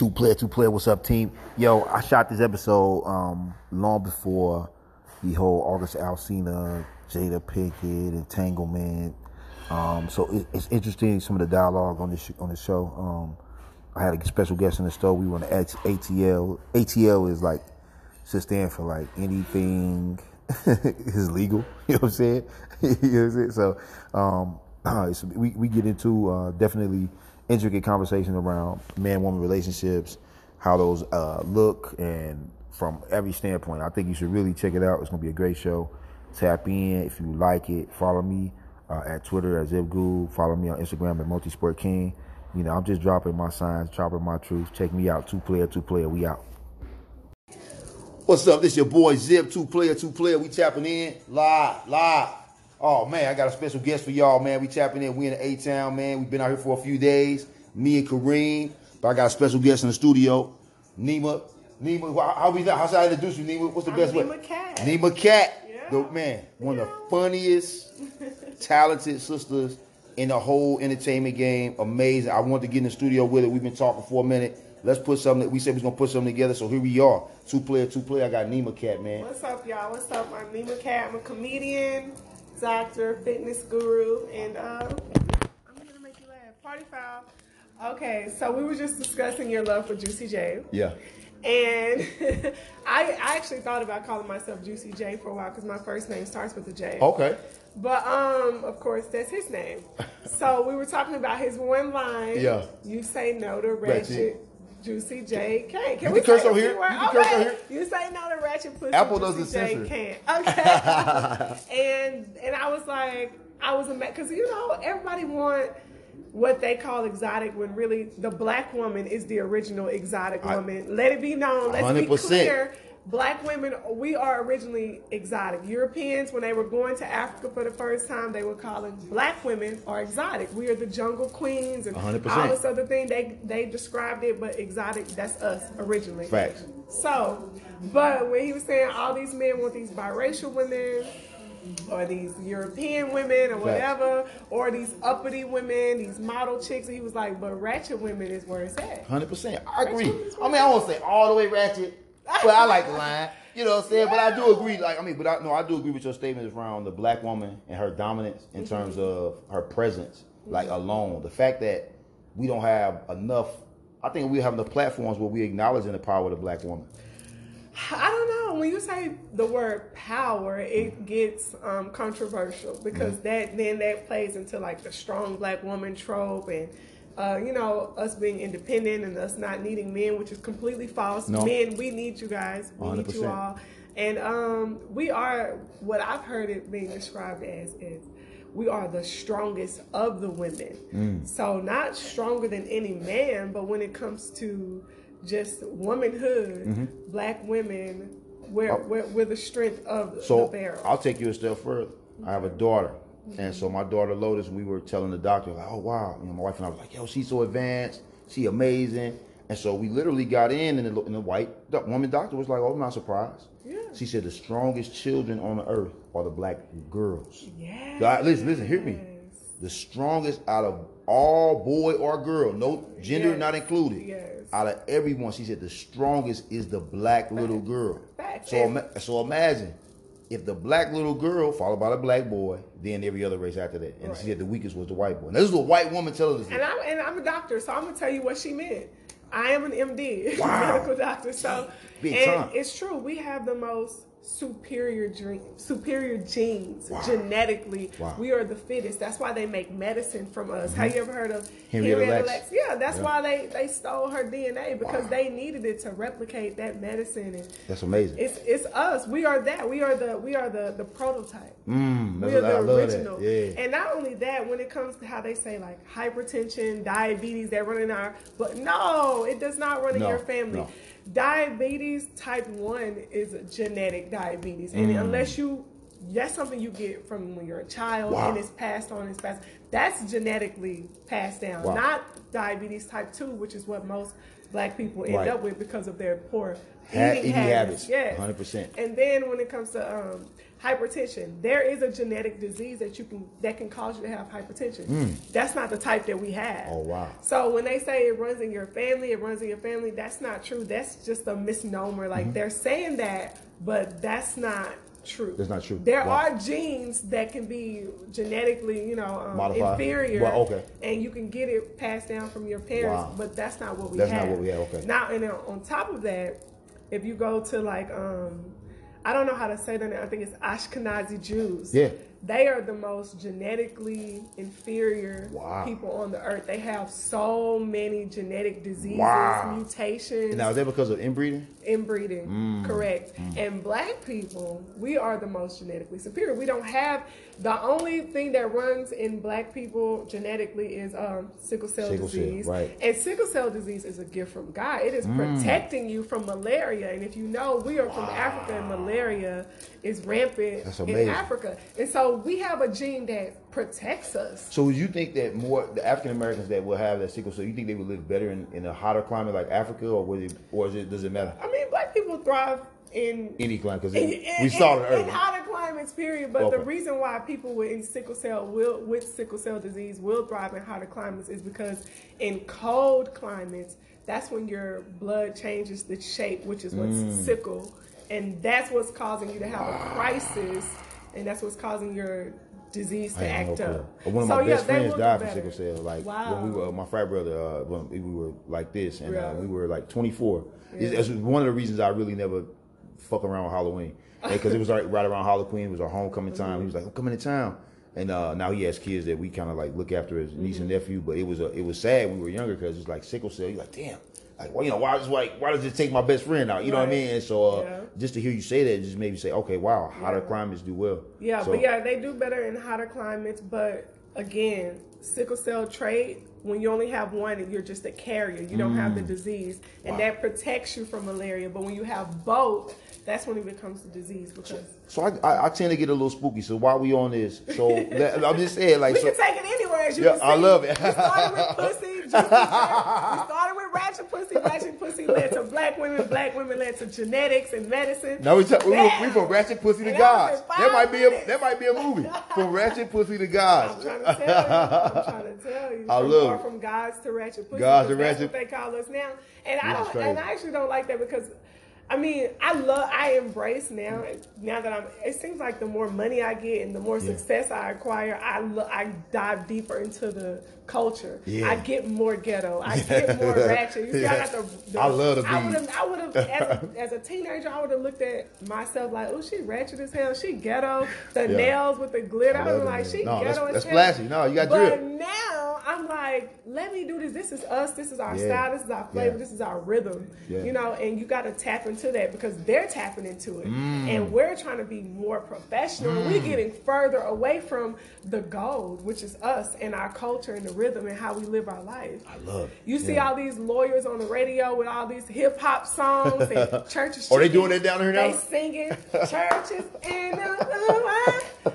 Two player, two player. What's up, team? Yo, I shot this episode um, long before the whole August Alcina, Jada Pinkett entanglement. Um, so it, it's interesting some of the dialogue on this on the show. Um, I had a special guest in the store. We on the ATL. ATL is like to stand for like anything is legal. You know what I'm saying? you know what I'm saying? So um, we we get into uh, definitely intricate conversation around man woman relationships, how those uh, look, and from every standpoint. I think you should really check it out. It's gonna be a great show. Tap in if you like it. Follow me uh, at Twitter at ZipGoo. Follow me on Instagram at Multisport King. You know, I'm just dropping my signs, dropping my truth. Check me out. Two player, two player. We out. What's up? This your boy Zip. Two player, two player. We tapping in live, live. Oh man, I got a special guest for y'all, man. We tapping in. We in the A Town, man. We've been out here for a few days. Me and Kareem. But I got a special guest in the studio. Nima. Nima, how we how should I introduce you, Nima? What's the I'm best Nima way? Cat. Nima Cat. Yeah. The man, one of the funniest, talented sisters in the whole entertainment game. Amazing. I wanted to get in the studio with it. We've been talking for a minute. Let's put something. We said we was gonna put something together. So here we are. Two player, two player. I got Nima Cat, man. What's up, y'all? What's up? I'm Nima Cat. I'm a comedian, doctor, fitness guru, and uh, I'm gonna make you laugh. Party foul. Okay, so we were just discussing your love for Juicy J. Yeah. And I, I actually thought about calling myself Juicy J for a while because my first name starts with a J. Okay. But um, of course, that's his name. so we were talking about his one line. Yeah. You say no to Ratchet. Juicy J Can. Can You we curse on here. You can curse on Okay. here. You say no to ratchet pussy. Apple doesn't J censor. Can. Okay. and and I was like, I was amazed because you know everybody want what they call exotic when really the black woman is the original exotic I- woman. Let it be known. Let's be 100%. clear. Black women, we are originally exotic. Europeans, when they were going to Africa for the first time, they were calling black women are exotic. We are the jungle queens and 100%. all this other thing. They they described it, but exotic, that's us originally. Facts. So, but when he was saying all these men want these biracial women, or these European women, or whatever, or these uppity women, these model chicks, he was like, but ratchet women is where it's at. Hundred percent. I agree. I mean, I won't say all the way ratchet, but I like the line. You know what I'm saying? But I do agree. Like, I mean, but I, no, I do agree with your statements around the black woman and her dominance in terms mm-hmm. of her presence, mm-hmm. like alone. The fact that we don't have enough. I think we have the platforms where we acknowledging the power of the black woman. I don't know. When you say the word power, it gets um, controversial because mm-hmm. that then that plays into like the strong black woman trope and. Uh, you know, us being independent and us not needing men, which is completely false. No. Men, we need you guys. We need you all. And um, we are, what I've heard it being described as is, we are the strongest of the women. Mm. So not stronger than any man, but when it comes to just womanhood, Mm-hmm. black women, we're, we're, we're the strength of Oh. So the barrel. I'll take you a step further. I have a daughter, and so my daughter Lotus, we were telling the doctor like, "Oh wow," you know, my wife and I was like, "Yo, she's so advanced, she amazing," and so we literally got in, and the, and the white woman doctor was like, "Oh, I'm not surprised." Yeah. She said the strongest children on the earth are the black girls. yes. God, listen, listen, hear me. The strongest out of all boy or girl, no gender Yes. not included. Yes. Out of everyone, she said the strongest is the black little girl. Facts. So, so imagine if the black little girl followed by the black boy, then every other race after that. And Right. she said the weakest was the white boy. And this is a white woman telling us And. I'm and I'm a doctor, so I'm gonna tell you what she meant. I am an MD, Wow. medical doctor. So Big and time. it's true. We have the most superior dream, superior genes Wow. genetically. Wow. Mm-hmm. We are the fittest. That's why they make medicine from us. Have you ever heard of Henrietta Lacks. Yeah, that's Yeah. why they they stole her DNA because Wow. they needed it to replicate that medicine and. That's amazing. It's it's us. We are that. We are the we are the the prototype. Mm, we are the original. Yeah. And not only that, when it comes to how they say like hypertension, diabetes, that run in our but no, it does not run in No, your family. no. Diabetes type one is a genetic diabetes. And Mm. unless you that's something you get from when you're a child Wow. and it's passed on, it's passed. That's genetically passed down, Wow. not diabetes type two, which is what most black people end Right. up with because of their poor Ha- eating, habits. habits, Yes. 100%. And then when it comes to um, hypertension, there is a genetic disease that you can that can cause you to have hypertension. That's not the type that we have. Oh, wow. So when they say it runs in your family, it runs in your family. That's not true. That's just a misnomer. Like Mm-hmm. they're saying that, but that's not true. That's not true. There Wow. are genes that can be genetically, you know, um, Modified. inferior. Well, okay. And you can get it passed down from your parents, Wow. but that's not what we That's have. That's not what we have, okay. Now, and on top of that, if you go to like, um, I don't know how to say that. I think it's Ashkenazi Jews. Yeah. They are the most genetically inferior Wow. people on the earth. They have so many genetic diseases, Wow. mutations, Now is that because of inbreeding? inbreeding. Mm. Correct. And black people, we are the most genetically superior. We don't have the only thing that runs in black people genetically is um, sickle cell Sickle cell, disease. right. And sickle cell disease is a gift from God. It is Mm. protecting you from malaria. And if you know, we are from Africa, and malaria is rampant in. Africa. And so we have a gene that protects us. So you think that more the African Americans that will have that sickle cell, you think they would live better in, in a hotter climate like Africa, or would it, or is it does it matter I mean, black people thrive in any climate? Because we saw it in hotter climates, period. But the reason why people with in sickle cell will with sickle cell disease will thrive in hotter climates is because in cold climates, that's when your blood changes the shape, which is what's Mm. sickle, and that's what's causing you to have a crisis, and that's what's causing your disease to act no up. One of So, my yeah, best they friends died from sickle cell. Like wow. when we were, my frat brother, uh, when we were like this, and uh, we were like 24. It's, it's one of the reasons I really never fuck around with Halloween because it was right, right around Halloween. It was our homecoming time. Mm-hmm. He was like, "I'm coming to town," and uh, now he has kids that we kind of like look after his niece Mm-hmm. and nephew. But it was a, it was sad when we were younger because it's like sickle cell. You're like, damn. Like, well, you know, why does like why does it take my best friend out? You know what I mean? And so, uh, Yeah. just to hear you say that, just made me say, okay, wow, hotter Yeah. climates do well. Yeah, So- but yeah, they do better in hotter climates. But again, sickle cell trait, when you only have one, you're just a carrier. You don't have the disease, and Mm. Wow. that protects you from malaria. But when you have both, that's when it becomes the disease because So I, I, I tend to get a little spooky. So while we on this, so let, I'm just saying, like, we so, can take it anywhere. As you Yeah. I love it. we started with pussy. Just we started with ratchet pussy. Ratchet pussy led to black women. Black women led to genetics and medicine. now we, talk, we, we from ratchet pussy to And that That might be a that might be a movie from ratchet pussy to I'm gods. trying to tell you. I'm trying to tell you. I from, love it. from gods to ratchet pussy. Gods to because that's ratchet- what they call us now. And I don't. And. I actually don't like that because. I mean, I love, I embrace now. Now that I'm, it seems like the more money I get and the more success I acquire, I lo- I dive deeper into the culture. Yeah. I get more ghetto. I get more ratchet. You see, I got the. the I love the I would have, I would have, as a, as a teenager, I would have looked at myself like, oh, she ratchet as hell. She ghetto. The Yeah. nails with the glitter. I I, was like, she. No, ghetto that's- as that's hell. flashy. No, you got but drip. now I'm like, let me do this. This is us. This is our Yeah. style. This is our flavor. Yeah. This is our rhythm. Yeah. You know, and you got to tap into that because they're tapping into it, Mm. and we're trying to be more professional. And we're getting further away from the gold, which is us and our culture and the rhythm and how we live our life. I love it. You see all these lawyers on the radio with all these hip hop songs and churches. Are they doing that down here now? They singing churches and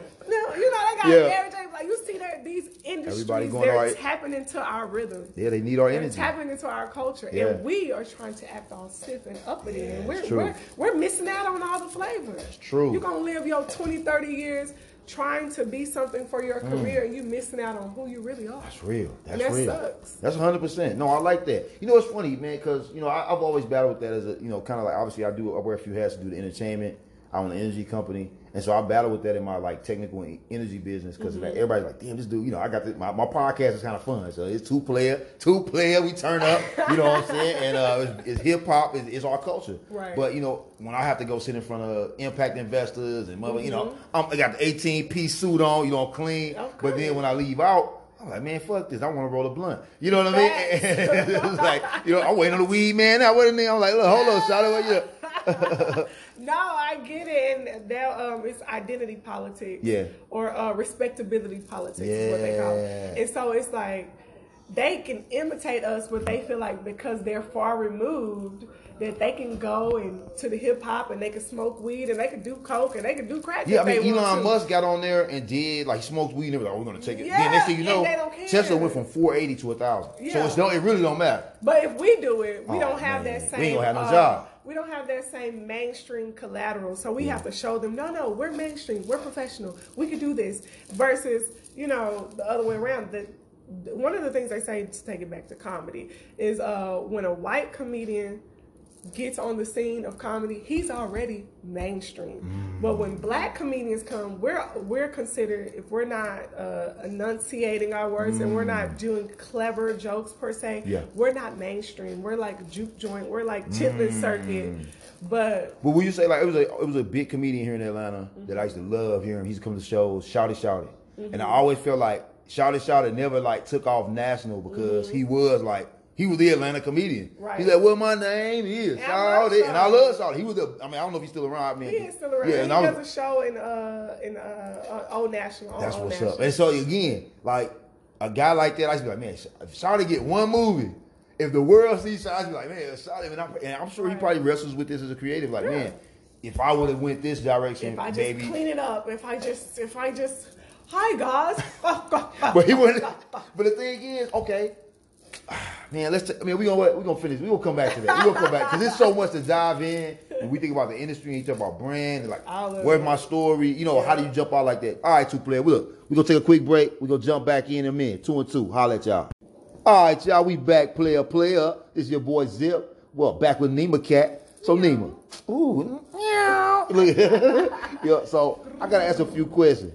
no, you know they got Yeah. Mary J. Like you see that these industries, Everybody going they're right. tapping into our rhythm. Yeah, they need our They're energy. tapping into our culture, Yeah. and we are trying to act all stiff and uppity, and we're, true. we're we're missing out on all the flavors. true. You're gonna live your 20, 30 years trying to be something for your career, and you missing out on who you really are. Mm. That's real. That's that real. sucks. That's 100. percent No, I like that. You know, it's funny, man, because you know I, I've always battled with that as a you know kind of like obviously I do I wear a few hats to do the entertainment. I own an energy company, and so I battle with that in my like technical energy business because like, everybody's like, damn, this dude, you know, I got this, my my podcast is kind of fun. So it's two player, two player, we turn up, you know what I'm saying, and uh, it's, it's hip hop, it's, it's our culture. Right. But you know, when I have to go sit in front of impact investors and mother, you know, I'm, I got the 18 piece suit on, you know, I'm clean. Okay. But then when I leave out. I'm like, man, fuck this. I want to roll a blunt. You know what I mean? Facts. it's like, you know, I'm waiting on the weed man now. What in there? I'm like, look, hold on, shout out. No, I get it, and that um, it's identity politics, Yeah. or uh, respectability politics is what they call it. And so it's like they can imitate us, but they feel like because they're far removed, that they can go and to the hip hop and they can smoke weed and they can do coke and they can do crack. Yeah, I mean, Elon. Musk got on there and did like smoked weed and was like, "Oh, we're gonna take it." Yeah, then next thing you know, they don't care. Tesla went from 480 to 1,000. So Yeah. it's don't it really don't matter. But if we do it, we Oh, don't have man. that same. We ain't gonna have no uh, job. We don't have that same mainstream collateral, so we have to show them, no, no, we're mainstream, we're professional, we can do this. Versus, you know, the other way around. The one of the things they say to take it back to comedy is uh, when a white comedian gets on the scene of comedy, he's already mainstream. Mm. But when black comedians come, we're we're considered if we're not uh, enunciating our words and we're not doing clever jokes per se, Mm. Yeah. we're not mainstream. We're like juke joint. We're like chitlin Mm. circuit. But But when you say like it was a it was a big comedian here in Atlanta that I used to love hearing. He's come to shows, Shawty Shawty, and I always felt like Shawty Shawty never like took off national because he was like he was the Atlanta comedian. Right. He's like, well, my name is And I love Shawty, and I love Shawty. He was the I mean I don't know if he's still around. I mean, he is still around. Yeah, he and I does was, a show in uh in uh, Old National. that's Old what's National. up. And so again, like a guy like that, I used to be like, man, if Shawty get one movie. If the world sees Shawty, I be like, man, Shawty, and I'm, and I'm sure he probably wrestles with this as a creative. Like, Yeah. man, if I would have went this direction, If I just maybe clean it up, if I just if I just hi guys. But he wouldn't. But the thing is, okay, man. Let's. T- I mean, we gonna we gonna finish. We gonna come back to that. We gonna come back because there's so much to dive in when we think about the industry and you talk about brand and like where's my story. You know, how do you jump out like that? All right, two player. We look. We gonna take a quick break. We gonna jump back in in a minute. Two and two. Holla at y'all. All right, y'all. We back. Player, player. This is your boy Zip. Well, back with Nima Cat. So Nima. Ooh. Yeah. So I gotta ask a few questions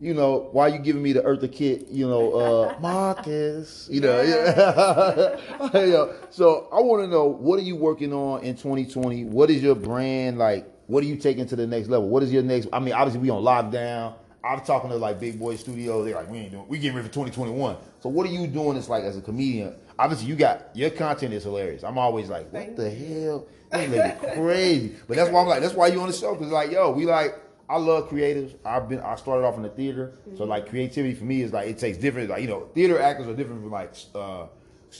you know, why you giving me the Eartha Kitt, you know, uh, Marcus, you know, yeah. So I want to know, what are you working on in 2020? What is your brand like? What are you taking to the next level? What is your next? I mean, obviously we on lockdown. I'm talking to like Big Boy Studios. They're like, we ain't doing, we getting ready for 2021. So what are you doing? This like as a comedian. Obviously, you got your content is hilarious. I'm always like, what Thank the hell? This lady crazy. But that's why I'm like, that's why you on the show because like, yo, we like. I love creatives. I've been. I started off in the theater, so like creativity for me is like it takes different. Like you know, theater actors are different from like uh,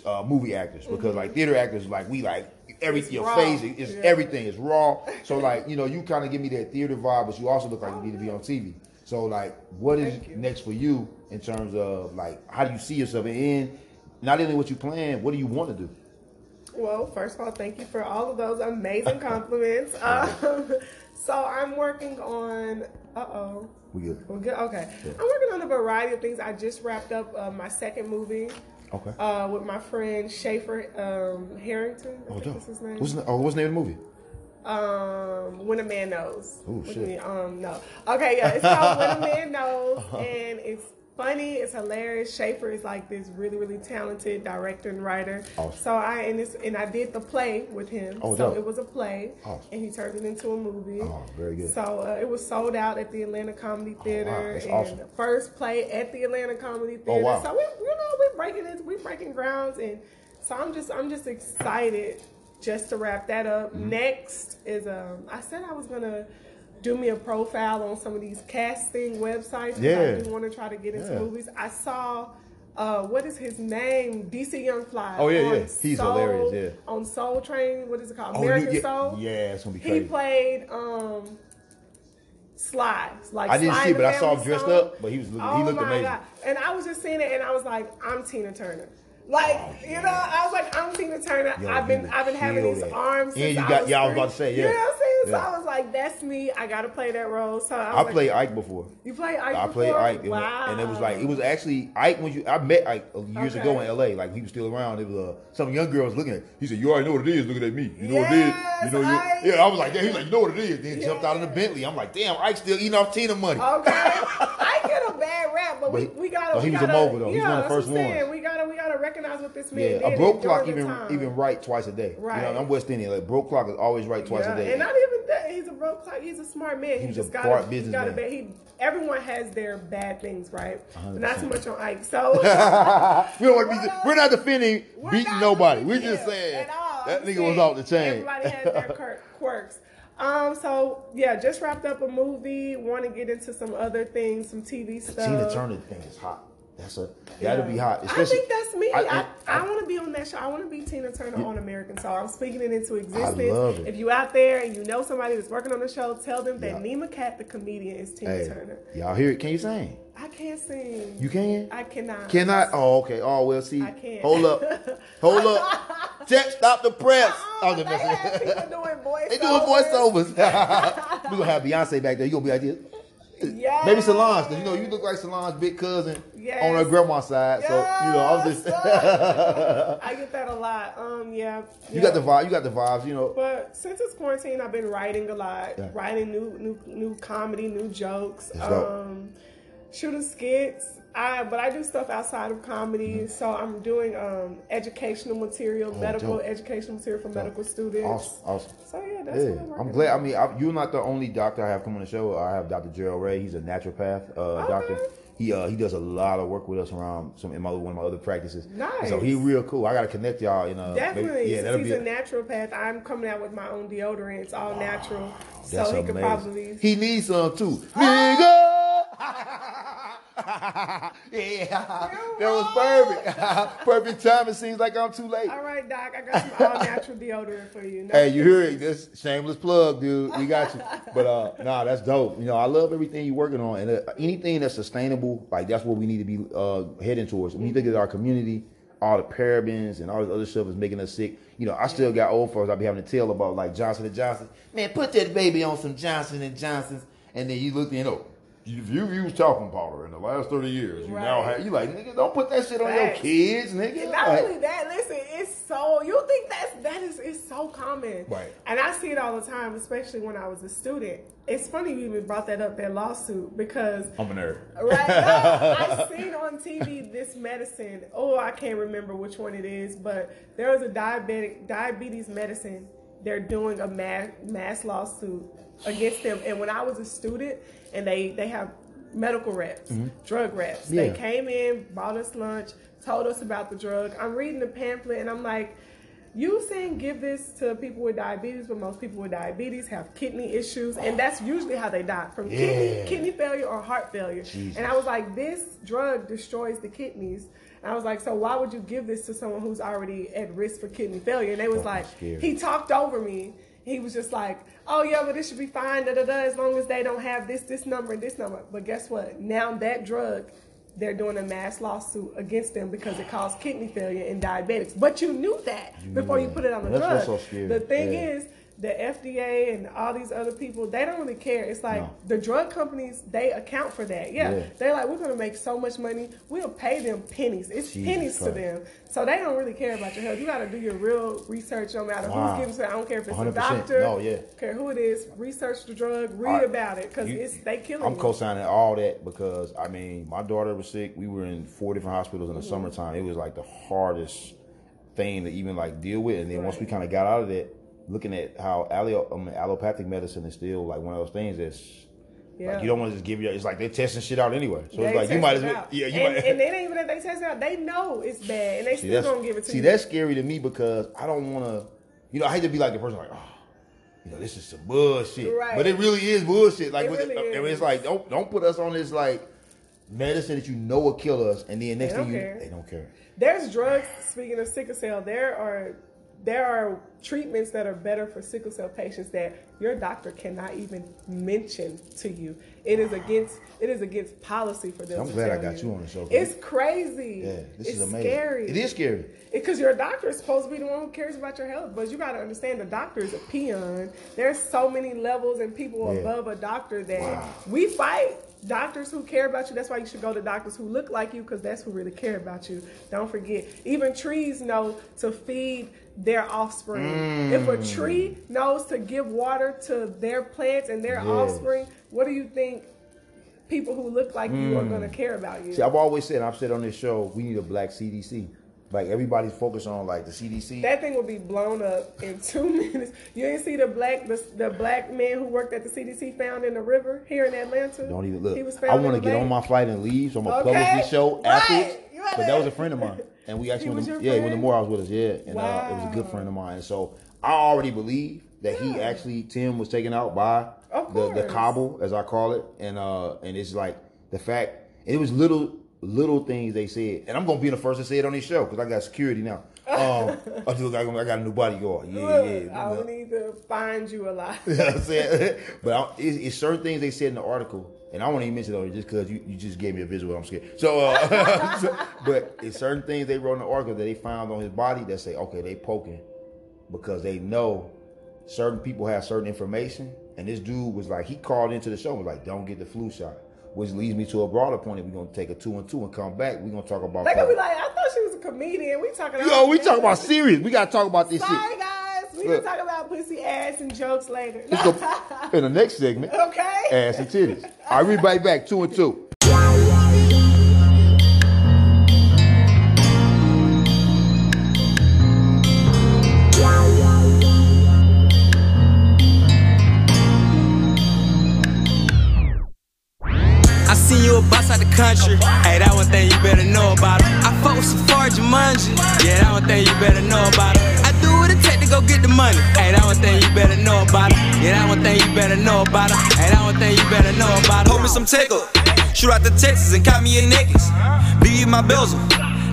uh, movie actors because like theater actors like we like every It's your raw. face is Yeah. everything is raw. So like you know, you kind of give me that theater vibe, but you also look like you need to be on TV. So like, what is next for you in terms of like how do you see yourself in? Not only what you plan, what do you want to do? Well, first of all, thank you for all of those amazing compliments. Um, so I'm working on. Uh oh. We good. Well, good. Okay. I'm working on a variety of things. I just wrapped up uh, my second movie Okay. uh, with my friend Schaefer um, Harrington. I oh, think that's his name. What's the, oh, what's the name of the movie? Um, when a man knows. Oh, shit. mean? Um, no. Okay, yeah, it's called When a Man Knows, and it's funny. It's hilarious. Schaefer is like this really, really talented director and writer. Awesome. So I and it's and I did the play with him. Oh, so dope. it was a play, Awesome. and he turned it into a movie. Oh, very good. So uh, it was sold out at the Atlanta Comedy Theater, Wow, that's and awesome. the first play at the Atlanta Comedy Oh, Theater. wow. So we, you know, we're breaking it, we're breaking grounds, and so I'm just, I'm just excited just to wrap that up. Mm-hmm. Next is, um, I said I was gonna do me a profile on some of these casting websites. Yeah. I do want to try to get into Yeah. movies. I saw. Uh, what is his name? DC Young Fly. Oh, yeah, yeah. He's Soul- hilarious, yeah. On Soul Train, what is it called? Oh, American yeah, Soul. Yeah, it's gonna be crazy. He played um Sly. Like I didn't Sly see it, but I saw him dressed up, but he was looking- he oh looked my amazing. God. And I was just seeing it and I was like, I'm Tina Turner. Like, you know, I was like, I'm Tina Turner. Yo, I've been I've been having these that. arms And since you I got- was yeah, I was three. about to say, yeah. You know what I'm saying? So I was like, that's me. I gotta play that role. So I, I like, played Ike before. You played Ike I played? Ike, and, Wow. and it was like it was actually Ike when you I met Ike years Okay. ago in L.A. Like he was still around. It was uh, some young girl was looking at. He said, "You already know what it is. Looking at me. You know what it is. You know you." Yeah, I was like, "Yeah." He was like, "You know what it is." Then he jumped out in the Bentley. I'm like, "Damn, Ike still eating off Tina money." Okay, I get a bad rap, but, But we, we gotta. but he was a mogul, though. He's Yeah, one of the first ones. We gotta, we gotta recognize what this man Yeah, did. a broke clock even time. even right twice a day. Right. You know, I'm West Indian. Like broke clock is always right twice yeah, a day. and not even that. He's a broke clock. He's a smart man. He, was a just smart gotta, he businessman. gotta be. He everyone has their bad things, right? Not too much on Ike. So we don't want to be. We're not defending We're beating not nobody. We're just saying that nigga was off the chain. Everybody has their quirks. Um, so yeah, just wrapped up a movie. Want to get into some other things, some TV stuff. Tina Turner thing is hot. That's a that'll be hot. I think that's me. I- I, I- I, want to be on that show. I want to be Tina Turner on American Soul. I'm speaking it into existence. love it. If you out there and you know somebody that's working on the show, tell them that Yeah. Nima Cat, the comedian, is Tina Hey, Turner. y'all hear it? Can you sing? I can't sing. You can? I cannot. Cannot? Oh, okay. Oh, well, see. I can't. Hold up. Hold up. Check, stop the press. Oh, they have people doing voiceovers. They doing voiceovers. We're going to have Beyonce back there. you going to be like this. Yes. Maybe Solange, because you know, you look like Solange's big cousin Yes. on her grandma's side. So, you know, I'm just. I get that a lot. Um, yeah. You yeah. got the vibe. You got the vibes, you know. But since it's quarantine, I've been writing a lot, Yeah. writing new, new, new comedy, new jokes, That's dope. Shooting skits. I, but I do stuff outside of comedy. So I'm doing um, educational material, medical. Oh, dope. educational material for medical students. Awesome. Awesome. So yeah, that's Yeah, what I'm I'm glad. I mean, I, you're not the only doctor I have come on the show. I have Dr. Gerald Ray. He's a naturopath uh, doctor. He uh, he does a lot of work with us around some in my one of my other practices. Nice. So he real cool. I got to connect y'all in uh, maybe- Definitely. yeah, that'll he's be a naturopath, I'm coming out with my own deodorant. It's all natural. So he amazing. could probably. He needs some too. Nigga. yeah, that was perfect. perfect time. It seems like I'm too late. All right, Doc, I got some all natural deodorant for you. No Hey, you hear it? This shameless plug, dude. We got you. But uh, nah, that's dope. You know, I love everything you're working on, and uh, anything that's sustainable, like that's what we need to be uh heading towards. When you think of our community, all the parabens and all this other stuff is making us sick. You know, I still got old folks I be having to tell about like Johnson and Johnson. Man, put that baby on some Johnson and Johnsons, and then you look, you know. If you've used talcum powder in the last 30 years, you now Right. have, you like, nigga, don't put that shit on your kids, nigga. Not Like- only that, listen, it's so you think that's that is it's so common. Right. And I see it all the time, especially when I was a student. It's funny you even brought that up, that lawsuit, because I'm a nerd. right now I seen on TV this medicine. Oh, I can't remember which one it is, but there was a diabetic diabetes medicine. They're doing a mass mass lawsuit against them. And when I was a student, and they they have medical reps, drug reps. Yeah. They came in, bought us lunch, told us about the drug. I'm reading the pamphlet, and I'm like. You saying give this to people with diabetes, but most people with diabetes have kidney issues, and that's usually how they die from Yeah. kidney kidney failure or heart failure. Jesus. And I was like, this drug destroys the kidneys. And I was like, so why would you give this to someone who's already at risk for kidney failure? And they was Fucking like, he talked over me. He was just like, oh yeah, but this should be fine, da da da, as long as they don't have this this number and this number. But guess what? Now that drug, they're doing a mass lawsuit against them because it caused kidney failure in diabetics. But you knew that before you put it on the That's drug. so. The thing Yeah. is, the FDA and all these other people, they don't really care. It's like No. the drug companies, they account for that. Yeah. Yeah. They're like, we're going to make so much money. We'll pay them pennies. It's Jesus pennies to them. So they don't really care about your health. You got to do your real research no matter Wow. who's giving it. I don't care if it's 100%. a doctor. No, yeah. care who it is. Research the drug. Read right. about it because it's they killing I'm you. co-signing all that because I mean, my daughter was sick. We were in four different hospitals in the Mm-hmm. summertime. It was like the hardest thing to even like deal with. And then once we kind of got out of that, looking at how allo- um, allopathic medicine is still like one of those things that's Yeah. like you don't want to just give you. It's like they're testing shit out anyway. So They it's like you might as well. Yeah, you and, might. and it ain't even that they test it out. They know it's bad, and they see, still gonna give it to see, you. See, that's scary to me because I don't want to. You know, I hate to be like the person like, oh, you know, this is some bullshit. Right. But it really is bullshit. Like, It really it's like, don't don't put us on this like medicine that you know will kill us, and then next thing don't you, care. they don't care. There's drugs. Speaking of sickle cell, there are there are treatments that are better for sickle cell patients that your doctor cannot even mention to you. It is against it is against policy for them. I'm glad I got you on the show. It's crazy. Yeah, this it's is amazing. Scary. It is scary. Because your doctor is supposed to be the one who cares about your health, but you got to understand the doctor is a peon. There's so many levels and people Yeah. above a doctor that Wow. we fight doctors who care about you. That's why you should go to doctors who look like you because that's who really care about you. Don't forget. Even trees know to feed their offspring. If a mm. tree knows to give water to their plants and their Yes. offspring, what do you think? People who look like you are going to mm. care about you. See, I've always said, I've said on this show, we need a black CDC. Like everybody's focused on like the CDC. That thing will be blown up in two minutes. You ain't see the black the, the black man who worked at the CDC found in the river here in Atlanta. don't even look. He was found I want to get on my flight and leave, so I'm gonna Okay. publish this show Right. afterwards. But that was a friend of mine, and we actually He went to, yeah, he went to friend? Morehouse with us, yeah, and uh, it was a good friend of mine. So I already believe that he actually Tim was taken out by the the cobble, as I call it, and uh, and it's like the fact it was little little things they said, and I'm gonna be the first to say it on this show because I got security now. Um, I just I got, I got a new bodyguard. Yeah, Look, yeah. I you know. would need to find you a lot. You know what I'm saying? but I, it's, it's certain things they said in the article, and I won't even mention it on you just because you, you just gave me a visual. I'm scared. So, uh, so- but it's certain things they wrote in the article that they found on his body that say, okay, they poking because they know certain people have certain information. And this dude was like, he called into the show and was like, don't get the flu shot. Which leads me to a broader point. If we're gonna take a two and two and come back, we're gonna talk about. They gonna be like, I thought she was a comedian. We talking. Yo, we talking about serious. We gotta talk about this shit. Sorry, guys. We Look. can talk about pussy ass and jokes later. Let's go in the next segment. okay. Ass and titties. All right, we right back two and two. I seen you a bus out the country. Hey, that one thing you better know about it. I fuck with Safari Jumanji. Yeah, that one thing you better know about it. Do what it take to go get the money. Hey, that one thing you better know about it. Yeah, that one thing you better know about it. Hey, that one thing you better know about it. Hold me some tickle. Shoot out the Texas and caught me a necklace. Be my bezel.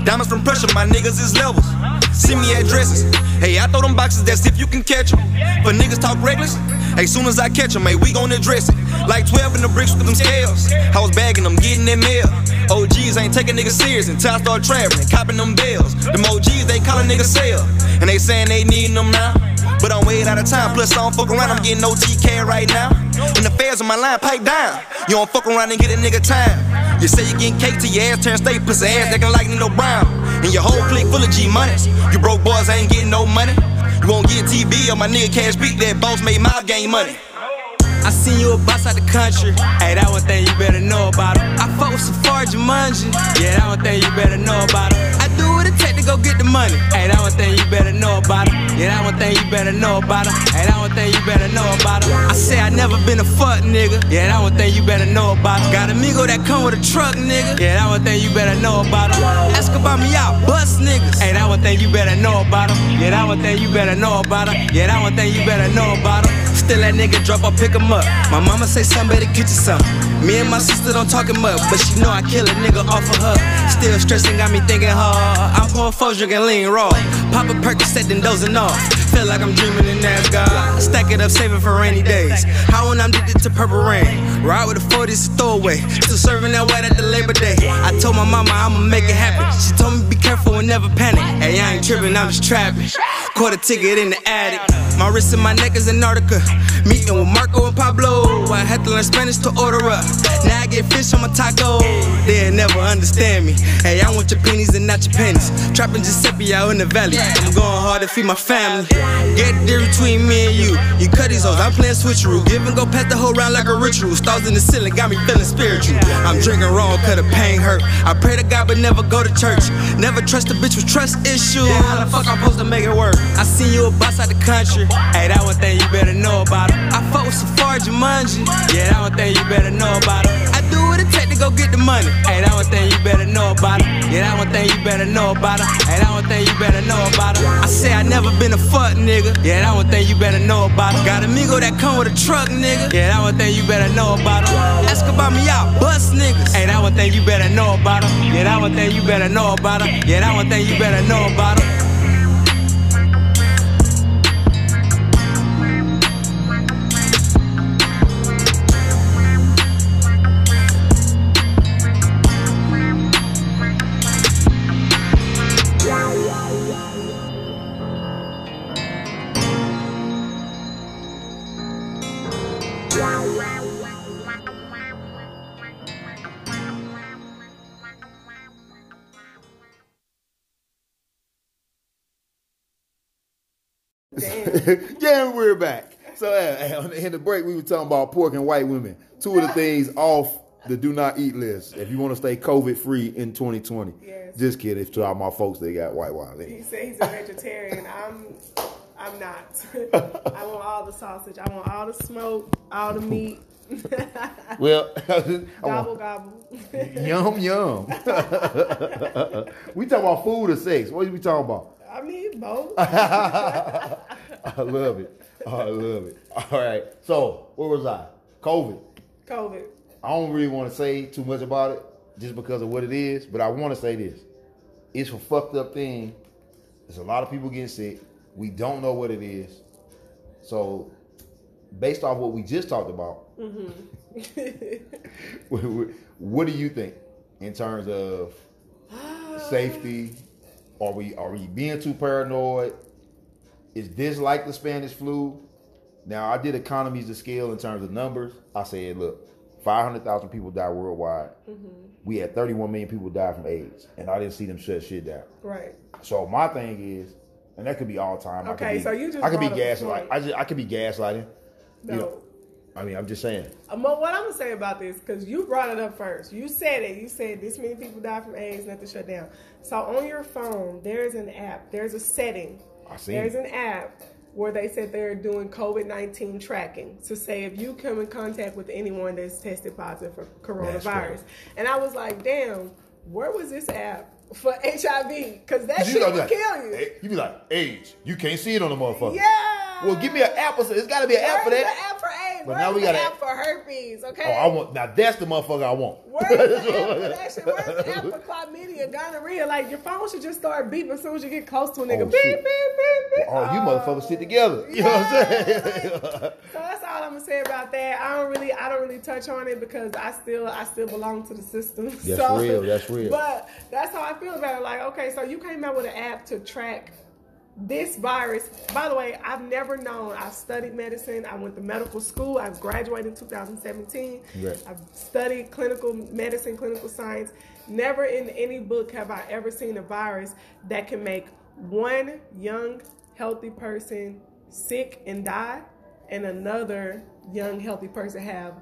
Diamonds from pressure, my niggas is levels. Send me addresses. Hey, I throw them boxes, that's if you can catch them. But niggas talk reckless. Hey, soon as I catch them, hey, we gon' address it. Like 12 in the bricks with them scales. I was bagging them, getting that mail. OGs ain't taking niggas serious until I start traveling, copping them bills. Them OGs, they call niggas nigga sale. And they saying they needin' them now. But I'm way out of time, plus I don't fuck around, I'm getting no TK right now. And the feds on my line, pipe down. You don't fuck around and get a nigga time. You say you getting cake till your ass turn state, pussy ass acting like Nino Brown. And your whole clique full of G monies. You broke boys ain't getting no money. You won't get TV or my nigga Cash Beat, that boss made my game money. I seen you a bus out the country. Hey, that one thing you better know about it. I fuck with Safari Jumanji. Yeah, that one thing you better know about it. To go get the money. Hey, that one thing you better know about it. Yeah, that one thing you better know about it. Hey, that one thing you better know about it. I say I never been a fuck nigga. Yeah, that one thing you better know about it. Got amigo that come with a truck, nigga. Yeah, that one thing you better know about it. Ask about me out, bust niggas. Hey, that one thing you better know about it. Yeah, that one thing you better know about it. Yeah, that one thing you better know about it. Still that nigga drop, I pick him up. My mama say somebody get you some. Me and my sister don't talk up, but she know I kill a nigga off of her. Still stressing, got me thinking hard. I'm pouring four, drinking lean raw. Pop a Percocet, then dozing off. Feel like I'm dreaming in Asgard. Stack it up, save it for rainy days. How when I'm addicted to purple rain. Ride with the 40s, a throwaway. Still serving that white at the Labor Day. I told my mama I'ma make it happen. She told me be careful and never panic. Hey, I ain't tripping, I'm just trapping. Caught a ticket in the attic. My wrist and my neck is Antarctica. Meeting with Marco and Pablo. I had to learn Spanish to order up. Now I get fish on my taco. They'll never understand me. Hey, I want your pennies and not your pennies. Trapping Giuseppe out in the valley. I'm going hard to feed my family. Get there between me and you. You cut these hoes, I'm playing switcheroo. Give and go past the whole round like a ritual. Stars in the ceiling got me feeling spiritual. I'm drinking wrong, cause the pain hurt. I pray to God, but never go to church. Never trust a bitch with trust issues. How the fuck I'm supposed to make it work? I seen you a boss out the country. Hey, that one thing you better know about it. I fuck with Safari Jumanji. Yeah, that one thing you better know about it. I it to go get the money. Hey, that one thing you better know about it. Yeah, that one thing you better know about it. Hey, that one thing you better know about it. I say I never been a fuck nigga. Yeah, that one thing you better know about it. Got a amigo that come with a truck, nigga. Yeah, that one thing you better know about it. Ask about me out, bust niggas. Hey, that one thing you better know about it. Yeah, that one thing you better know about it. Yeah, that one thing you better know about it. yeah, we're back. So uh, in the break, we were talking about pork and white women. Two of the things off the do not eat list. If you want to stay COVID free in 2020. Yes. Just kidding. To all my folks, they got white wine. He said he's a vegetarian. I'm I'm not. I want all the sausage. I want all the smoke, all the meat. Well, want- gobble gobble. yum yum. we talking about food or sex? What are we talking about? I mean both. I love it. Oh, I love it. All right. So where was I? COVID. COVID. I don't really want to say too much about it just because of what it is, but I want to say this: it's a fucked up thing. There's a lot of people getting sick. We don't know what it is. So, based off what we just talked about, mm-hmm. what, what do you think in terms of safety? Are we are we being too paranoid? Is this like the Spanish flu? Now I did economies of scale in terms of numbers. I said, look, five hundred thousand people died worldwide. We had thirty one million people die from AIDS, and I didn't see them shut shit down. Right. So my thing is, and that could be all time. I could Okay, be- so you just I could be brought up a gaslighting. I just I could be gaslighting. No. You know, I mean, I'm just saying. Um, what I'm gonna say about this, because you brought it up first. You said it. You said this many people died from AIDS, nothing shut down. So on your phone, there's an app. There's a setting. I seen There's it. an app where they said they're doing COVID 19 tracking to say if you come in contact with anyone that's tested positive for coronavirus. And I was like, damn, where was this app for HIV? Because that You shit will like, kill you. You be like, AIDS. You can't see it on the motherfucker. Yeah. Well, give me an app. or something. It's got to be an app for that. the app for AIDS? But now we got app for herpes? Oh, okay. Oh, I want now. That's the motherfucker I want. Where's the app for that shit? Where's the app for chlamydia, gonorrhea? Like your phone should just start beeping as soon as you get close to a nigga. Oh, beep, beep, beep, beep. Oh, you motherfuckers oh. sit together. You know what I'm saying? So that's all I'm gonna say about that. I don't really, I don't really touch on it because I still, I still belong to the system. That's So- real, that's real. But that's how I feel about it. Like, okay, so you came out with an app to track this virus. By the way, I've never known. I've studied medicine. I went to medical school. I graduated in 2017. Right. I've studied clinical medicine, clinical science. Never in any book have I ever seen a virus that can make one young, healthy person sick and die, and another young, healthy person have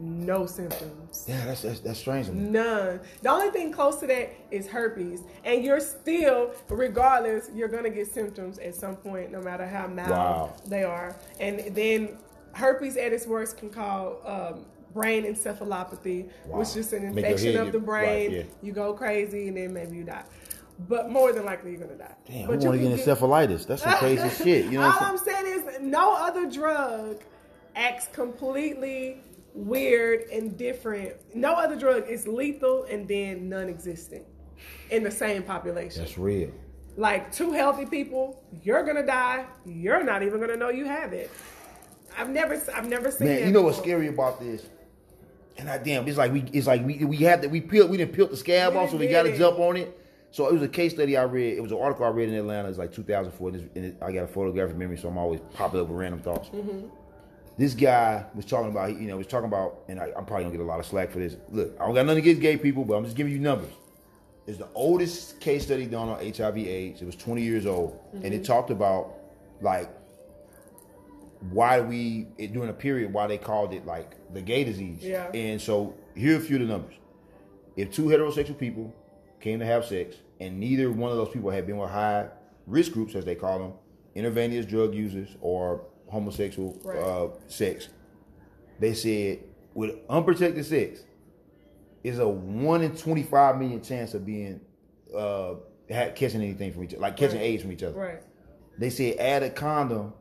no symptoms. yeah, that's, that's that's strange. None. The only thing close to that is herpes. And you're still, regardless, you're going to get symptoms at some point, no matter how mild Wow. they are. And then herpes at its worst can cause um, brain encephalopathy, Wow. which is just an infection of the brain. right, yeah. You go crazy, and then maybe you die. But more than likely, you're going to die. Damn, but I want to get encephalitis. That's some crazy shit. You know All what I'm I'm saying is, no other drug acts completely weird and different. No other drug is lethal and then non-existent in the same population. That's real. Like two healthy people, you're gonna die. You're not even gonna know you have it. I've never, I've never seen. Man, you know what's scary about this? And I damn, it's like we it's like we we had that we peeled we didn't peel the scab off, so we got to jump on it. So it was a case study I read. It was an article I read in Atlanta. It's like 2004. And, it's- and it, I got a photographic memory, so I'm always popping up with random thoughts. Mm-hmm. This guy was talking about, you know, was talking about, and I, I'm probably gonna get a lot of slack for this. Look, I don't got nothing against gay people, but I'm just giving you numbers. It's the oldest case study done on HIV/AIDS. It was 20 years old, and Mm-hmm. it talked about like why we it, during a period why they called it like the gay disease. Yeah. And so here are a few of the numbers. If two heterosexual people came to have sex and neither one of those people had been with high risk groups, as they call them, intravenous drug users or homosexual Right. uh, sex, they said with unprotected sex is a one in twenty five million chance of being uh, ha- catching anything from each other, like catching Right. AIDS from each other. Right. They said add a condom,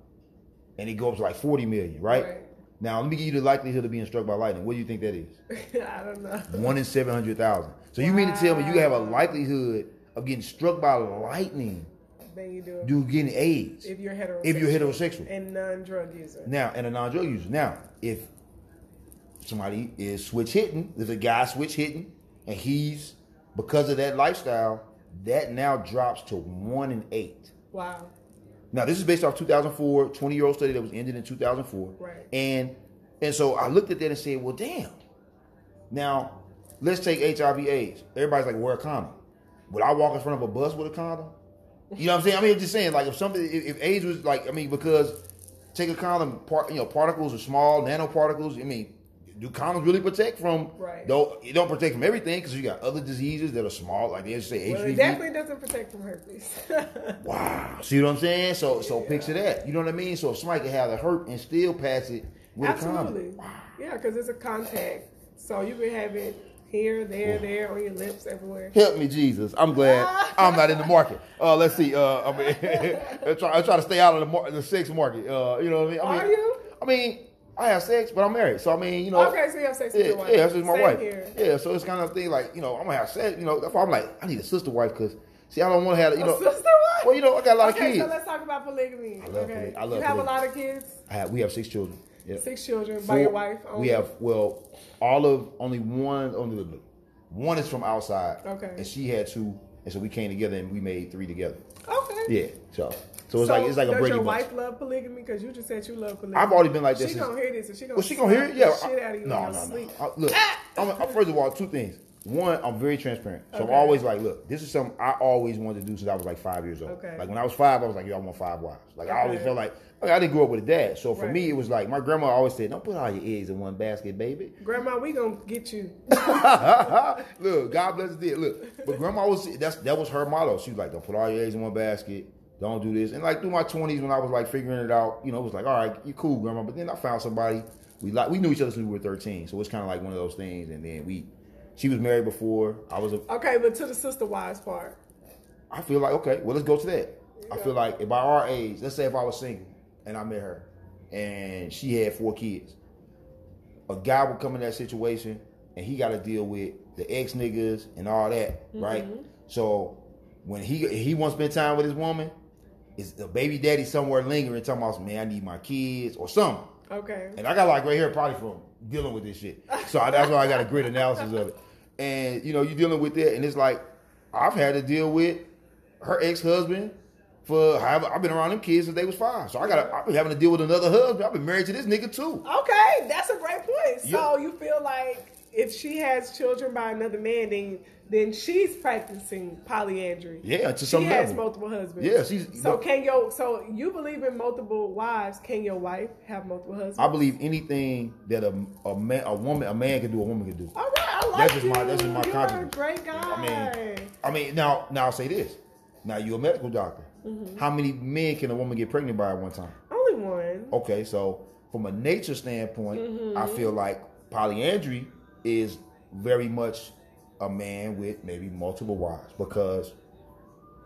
and it goes up to like forty million, right? Right. Now let me give you the likelihood of being struck by lightning. What do you think that is? I don't know. One in seven hundred thousand. So you mean to tell me you have a likelihood of getting struck by lightning Then you do. to getting AIDS if you're heterosexual. if you're heterosexual? and non-drug user. Now, and a non-drug user. Now, if somebody is switch hitting, there's a guy switch hitting, and he's because of that lifestyle, that now drops to one in eight. Wow. Now, this is based off 2004, 20 year old study that was ended in 2004. Right. And and so I looked at that and said, well, damn. Now, let's take HIV/AIDS. Everybody's like, wear a condom. Would I walk in front of a bus with a condom? You know what I'm saying? I mean, I'm just saying, like, if something, if, if AIDS was like, I mean, because take a condom, part, you know, particles are small, nanoparticles. I mean, do condoms really protect from? Right. Though it don't protect from everything because you got other diseases that are small, like they just say Well, HPV. it definitely doesn't protect from herpes. Wow. See what I'm saying? So so picture that. You know what I mean? So if somebody can have a hurt and still pass it with a Absolutely. Wow. Yeah, because it's a contact. So you can have it here, there, there, on your lips, everywhere. Help me, Jesus. I'm glad I'm not in the market. Uh, let's see. Uh, I mean, I try, I try to stay out of the mar- the sex market. Uh, you know what I mean? I mean Are you? I mean, I have sex, but I'm married. So I mean, you know. Okay, so you have sex with yeah, your wife. Yeah, that's just my Same wife. here. Yeah, so it's kind of thing like you know I'm gonna have sex. You know, that's why I'm like I need a sister wife because see I don't want to have you A know. sister wife? Well, you know I got a lot okay, of kids. so let's talk about polygamy. I love okay. poly- I love you have polygamy. a lot of kids, I have, we have six children. Yeah. six children by Four- your wife. We have well, all of only one only one is from outside. Okay. And she had two, and so we came together and we made three together. Okay. Yeah. So so it's like it's like a does your Bunch. wife love polygamy? Because you just said you love polygamy. I've already been like this She since- gonna hear this and she gonna. Well, she gonna hear it. Yeah. the shit out of you no, no, no. I- uh, look, ah! I'm, I'm- first of all, two things. One, I'm very transparent, so I'm always like, look, this is something I always wanted to do since I was like five years old. Okay. Like when I was five, I was like, yo, I want five wives. Like I always Okay. felt like like, I didn't grow up with a dad, so for Right. me, it was like my grandma always said, don't put all your eggs in one basket, baby. Grandma, we gonna get you. Look, God bless it. Look, but grandma was that's that was her motto. She was like, "Don't put all your eggs in one basket. Don't do this." And like through my twenties, when I was like figuring it out, you know, it was like, "All right, you cool, grandma." But then I found somebody we like. We knew each other since we were thirteen, so it's kind of like one of those things. And then we, she was married before. I was. A, Okay, but to the sister wives part. I feel like okay, well, let's go to that. I feel like if by our age, let's say if I was single and I met her and she had four kids, a guy would come in that situation and he got to deal with the ex niggas and all that, mm-hmm. right? So when he he wants to spend time with his woman, is the baby daddy somewhere lingering, talking about, man, I need my kids or something. Okay. And I got like right here probably from dealing with this shit. So I, that's why I got a great analysis of it. And you know, you're dealing with that, and it's like I've had to deal with her ex husband for however I've been around them kids since they was five. So I got I've been having to deal with another husband. I've been married to this nigga too. Okay, that's a great point. So Yeah. you feel like if she has children by another man, then then she's practicing polyandry. Yeah, to she some has multiple husbands. Yeah, she's- So but- can your so you believe in multiple wives? Can your wife have multiple husbands? I believe anything that a, a man a woman a man can do, a woman can do. All right, I like That's just you. my- that's just my You're a great guy. I mean, I mean, now, now I'll say this. Now you're a medical doctor. Mm-hmm. How many men can a woman get pregnant by at one time? only one. Okay, so from a nature standpoint, Mm-hmm. I feel like polyandry is very much a man with maybe multiple wives because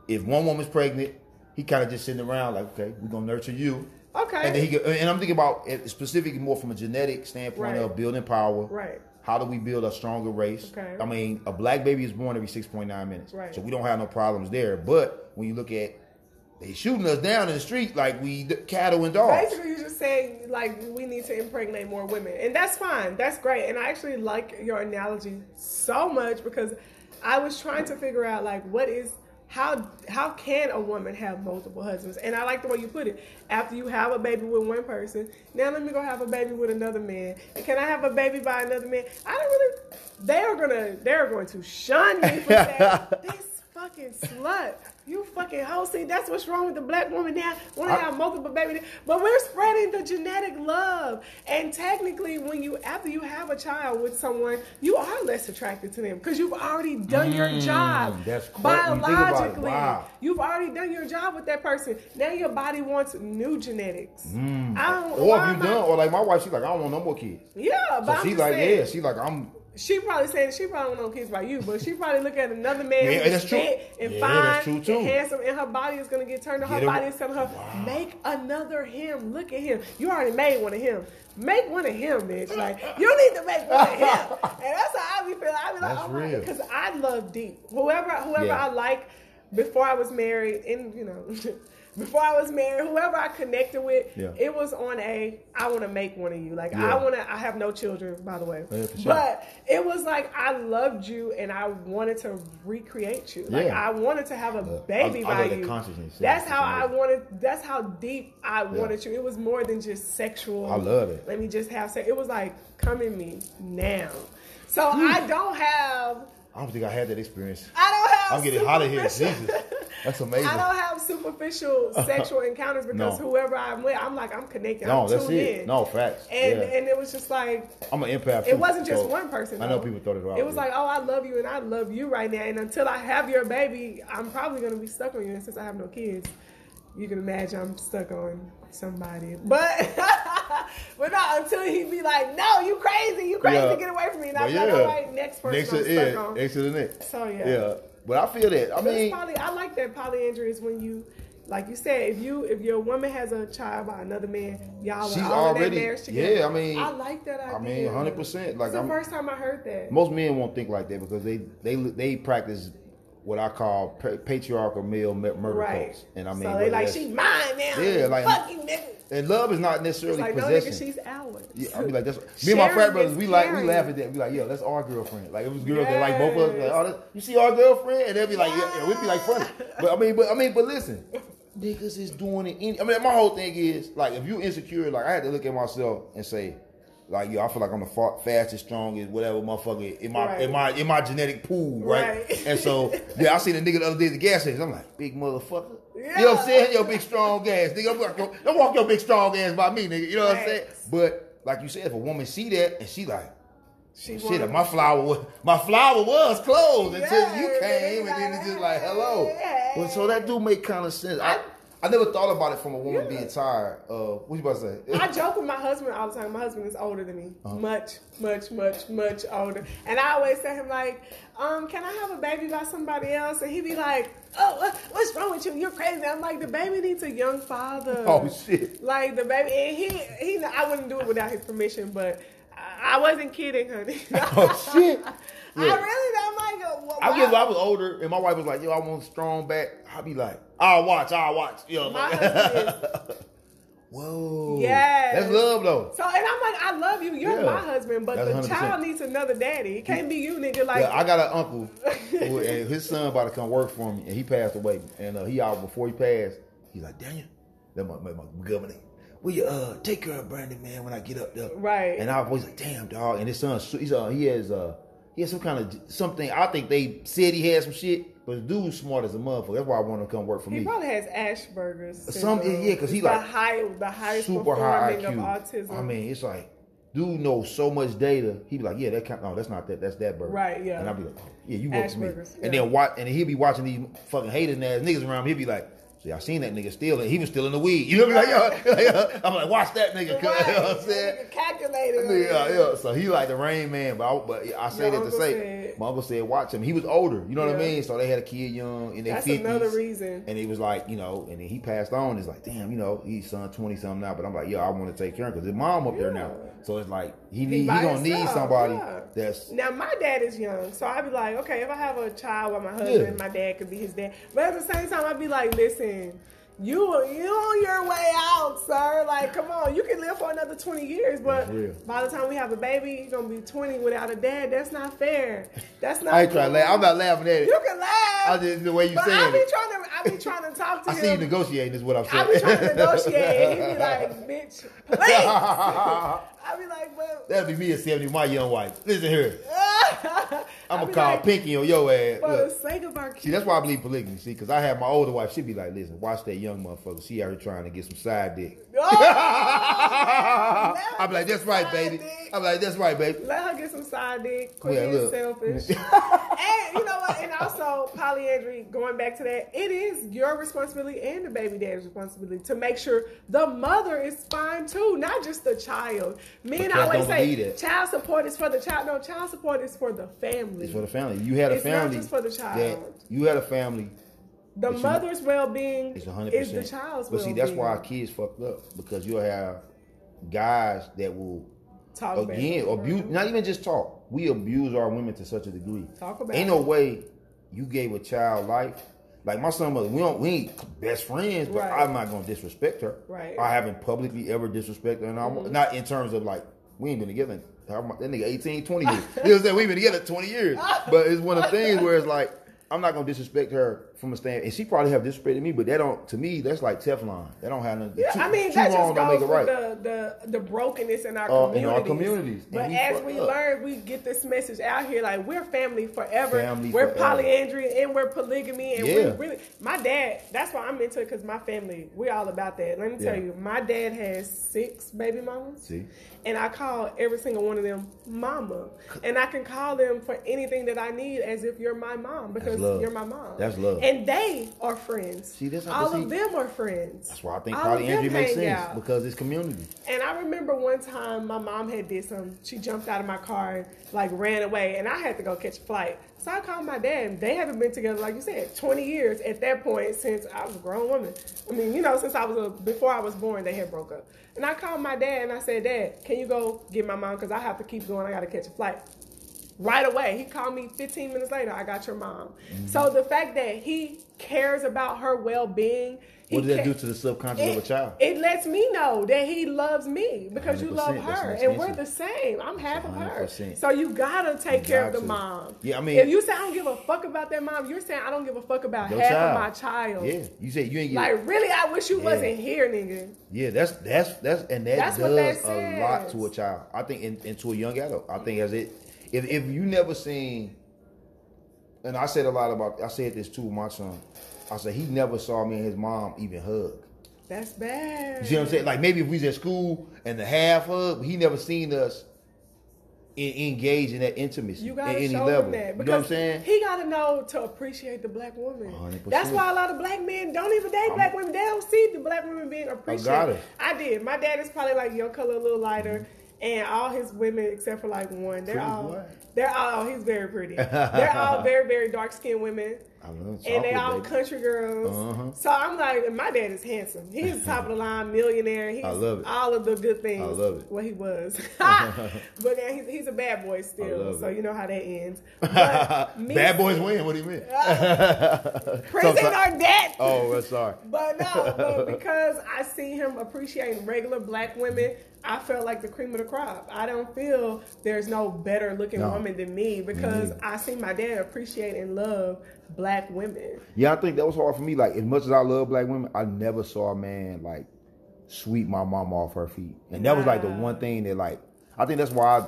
if one woman's pregnant, he kind of just sitting around like, okay, we're gonna nurture you. Okay. And then he could, and I'm thinking about it specifically more from a genetic standpoint Right. of building power. Right. How do we build a stronger race? Okay. I mean, a black baby is born every 6.9 minutes. Right. So we don't have no problems there. But when you look at they shooting us down in the street like we cattle and dogs. Basically, you're just saying like we need to impregnate more women, and that's fine. That's great, and I actually like your analogy so much because I was trying to figure out like what is how how can a woman have multiple husbands, and I like the way you put it. After you have a baby with one person, now let me go have a baby with another man. And can I have a baby by another man? I don't really. They are gonna they are going to shun me for that. this fucking slut. You fucking hoe. See, that's what's wrong with the black woman now. Want to have multiple babies, but we're spreading the genetic love. And technically, when you after you have a child with someone, you are less attracted to them because you've already done your job Mm, that's correct. You think about it, biologically. wow. You've already done your job with that person. Now your body wants new genetics. I don't. Mm. Or if you done, or like my wife, she's like, I don't want no more kids. Yeah, but So I'm she just like, saying, yeah, she's like, I'm She probably said she probably don't know kids by you, but she probably look at another man Yeah, that's true. and Yeah, fine that's true, too. and handsome, and her body is gonna get turned on. Her Get body is telling her, make another him. Look at him. You already made one of him. Make one of him, bitch. Like you need to make one of him. And that's how I be feeling. I be like, That's oh my, real. because I love deep. Whoever, whoever Yeah. I like before I was married, and you know. Before I was married, whoever I connected with, Yeah. it was on a I want to make one of you. Like Yeah. I want to. I have no children, by the way, Yeah, sure. but it was like I loved you and I wanted to recreate you. Like. I wanted to have a baby I- I by you. consciousness. That's how I wanted. That's how deep I wanted you. It was more than just sexual. I love it. Let me just have sex. It was like come in me now. So I don't have. I don't think I had that experience. I don't have. I'm getting hot in here. Jesus. That's amazing. I don't have superficial sexual encounters because No. whoever I'm with, I'm like I'm connected. no, I'm that's it. in. No, facts. And yeah. and it was just like I'm an empath. it too, wasn't just so one person. I know people thought it out. It was like, oh, I love you and I love you right now. And until I have your baby, I'm probably gonna be stuck on you. And since I have no kids, you can imagine I'm stuck on somebody. But but not until he be like, no, you crazy, you crazy, Yeah. get away from me. And I'm like, all right, next person next I'm to, stuck yeah, on. next to the next. So, yeah. Yeah, but I feel that. I mean, poly, I like that polyandry is when you like you said, if you if your woman has a child by another man, y'all She's are all already- marriage together. yeah, I mean- I like that idea. I mean, 100%, like, it's the I'm- first time I heard that. Most men won't think like that because they they they practice what I call patriarchal male murder right. cults, and I mean, so they like she's mine now. Yeah, like- fuck you, nigga. and love is not It's necessarily like no possession. nigga, she's ours. Yeah, I be like, that's me and my frat brothers. We like, we laugh at that. We like, yo, that's our girlfriend. Like, it was girls that like both of us. Like, oh, that, you see our girlfriend, and they'd be like, yeah, yeah, we'd be like funny. But I mean, but I mean, but listen, niggas is doing it. Any, I mean, my whole thing is like, if you insecure, like, I had to look at myself and say. Like yo, I feel like I'm the fa- fastest, strongest, whatever motherfucker in my Right. in my in my genetic pool, right? Right. And so yeah, I seen a nigga the other day at the gas station. I'm like, big motherfucker. You know what Yeah. I'm saying? Yo, big strong ass, nigga. Don't walk, your, don't walk your big strong ass by me, nigga. You know what I'm saying? But like you said, if a woman see that and she like, She shit, wanna- my flower was my flower was closed until you came, and then it's just like hello. But so that do make kind of sense. I, I never thought about it from a woman Yeah. being tired. Uh, what you about to say? I joke with my husband all the time. My husband is older than me, Uh-huh. much, much, much, much older. And I always tell him like, um, "Can I have a baby by somebody else?" And he be like, "Oh, what, what's wrong with you? You're crazy." I'm like, "The baby needs a young father." Oh, shit. Like the baby, and he he. I wouldn't do it without his permission, but I, I wasn't kidding, honey. oh shit. I really don't like it. Why- I guess I was older and my wife was like, "Yo, I want strong back." I'd be like, "I'll watch, I'll watch." Yo, My husband Whoa. Yes. That's love though. So and I'm like, I love you. You're Yeah. my husband, but That's the 100%. child needs another daddy. It can't be you, nigga. Like Yeah, I got an uncle, who, and his son about to come work for me, and he passed away. And uh, he out before he passed. He's like, Daniel, that my, my, my governor. Will you uh, take care of Brandon, man, when I get up there? Right. And I was always like, damn, dog. And his son, he's uh, he has uh, he has some kind of something. I think they said he had some shit, but the dude's smart as a motherfucker. That's why I want him to come work for He me. He probably has Asperger's. Some- syndrome. yeah, 'cause he It's like the high, the highest super high IQ. of autism. I mean, it's like, dude knows so much data. He'd be like, yeah, that kind. No, that's not that. That's that bird. Right, yeah. And I'll be like, oh, yeah, you work for me. And yeah. then watch, and he'll be watching these fucking hating ass niggas around. He'll be like. See, I seen that nigga stealing. He was stealing the weed. You know what I mean? Like, yo, I'm like, watch that nigga. right. You know what I'm saying? Calculated. Yeah, yeah. So he like the rain man, but I, but I say Your that to say, said- my uncle said, watch him. He was older. You know what I mean? So they had a kid young in their That's 50s. another reason. And he was like, you know, and then he passed on. It's like, damn, you know, he's son twenty something now. But I'm like, yo, I want to take care of him because his mom up there now. So it's like he need, he, by gonna need somebody yeah. that's Now my dad is young, so I'd be like, okay, if I have a child with my husband, Yeah. my dad could be his dad. But at the same time, I'd be like, listen, you you on your way out, sir. Like, come on, you can live for another twenty years, but by the time we have a baby, you're gonna be twenty without a dad. That's not fair. That's not. I ain't trying to laugh. I'm not laughing at it. You can laugh. I just the way you but it. I be trying to. I be trying to talk to you. I him. see you negotiating. Is what I'm saying. I be trying to negotiate. He be like, bitch, please. I be like, but. That'd be me at 70, my young wife. Listen here. I'm gonna call Pinky on your ass. For the sake of our kids. See, that's why I believe polygamy. See, because I have my older wife. She'd be like, "Listen, watch that young motherfucker. She out here trying to get some side dick." Oh, I'm like, "That's right, baby." I'm like, "That's right, baby." Let her get some side dick. Quit Yeah, being selfish. and you know what? And also polyandry. Going back to that, it is your responsibility and the baby dad's responsibility to make sure the mother is fine too, not just the child. Men always say child support is for the child. No, child support is for the family. It's for the family. You had a It's not family. just for the child. That you had a family. the But you- mother's well-being is 100. is percent the child's But see, that's why our kids fucked up because you'll have guys that will Talk again abuse. Not even just talk. We abuse our women to such a degree. Talk about Ain't it. no way you gave a child life. Like my son, mother, we don't, we ain't best friends, but Right. I'm not gonna disrespect her. Right. Mm-hmm. I haven't publicly ever disrespected her, and I'm not in terms of like we ain't been together. That nigga 18, 20 years. you know what I'm saying? We've been together 20 years. But it's one of the things where it's like, I'm not gonna disrespect her from a stand, and she probably have disrespected me, but that don't to me that's like Teflon. That don't have nothing. Yeah, too, I mean that just goes make it with right. the, the the brokenness in our Uh, in our communities. But as we up. learn, we get this message out here like we're family forever. Family we're forever. polyandry and we're polygamy and we Yeah. really. My dad. That's why I'm into it because my family. we're all about that. Let me tell Yeah. you, my dad has six baby mamas. See? And I call every single one of them mama, and I can call them for anything that I need as if you're my mom because you're my mom. That's love. And and they are friends. See, all but of them are friends. That's why I think All polyandry them makes sense out. because it's community. And I remember one time my mom had did something. She jumped out of my car and like ran away, and I had to go catch a flight. So I called my dad. and They haven't been together, like you said, 20 years at that point since I was a grown woman. I mean, you know, since I was a, before I was born, they had broke up. And I called my dad and I said, Dad, can you go get my mom because I have to keep going. I got to catch a flight. Right away, he called me 15 minutes later. I got your mom. Mm-hmm. So the fact that he cares about her well being. What does that do to the subconscious of a child? it lets me know that he loves me because you love 100%, that's her, an and we're the same. I'm half of her, so you gotta take You care of the to. mom. Yeah, I mean- if you say I don't give a fuck about that mom, you're saying I don't give a fuck about half child. of my child. Yeah, you said you ain't get. Like really, I wish you Yeah. wasn't here, nigga. yeah, that's that's that's and that That's what does that a lot to a child. I think in, into a young adult. I think as it, if if you never seen, and I said a lot about. I said this too, with my son. I said he never saw me and his mom even hug. That's bad. You see what I'm saying? Like maybe if we was at school and the half hug, he never seen us in, engage in that intimacy You at gotta any show level. him that You know what I'm saying? he gotta know to appreciate the black woman. 100%. That's why a lot of black men don't even date black women. They don't see the black women being appreciated. it. I did. My dad is probably like your color, a little lighter, mm-hmm. And all his women except for like one, they're Pretty all boy. they're all. He's very pretty. they're all very very dark skinned women. And they all baby. country girls. Uh-huh. So I'm like, my dad is handsome. He's top of the line millionaire. He's I love it. all of the good things. I love it. Well, he was. but now he's, he's a bad boy still. So it. you know how that ends. But Bad boys win. What do you mean? Prison Sometimes- or death. oh, that's sorry. But no, but because I see him appreciating regular black women, I felt like the cream of the crop. I don't feel there's no better looking No. woman than me because neither. I see my dad appreciate and love black women. Yeah, I think that was hard for me. Like as much as I love black women, I never saw a man like sweep my mom off her feet, and that was like the one thing that like I think that's why I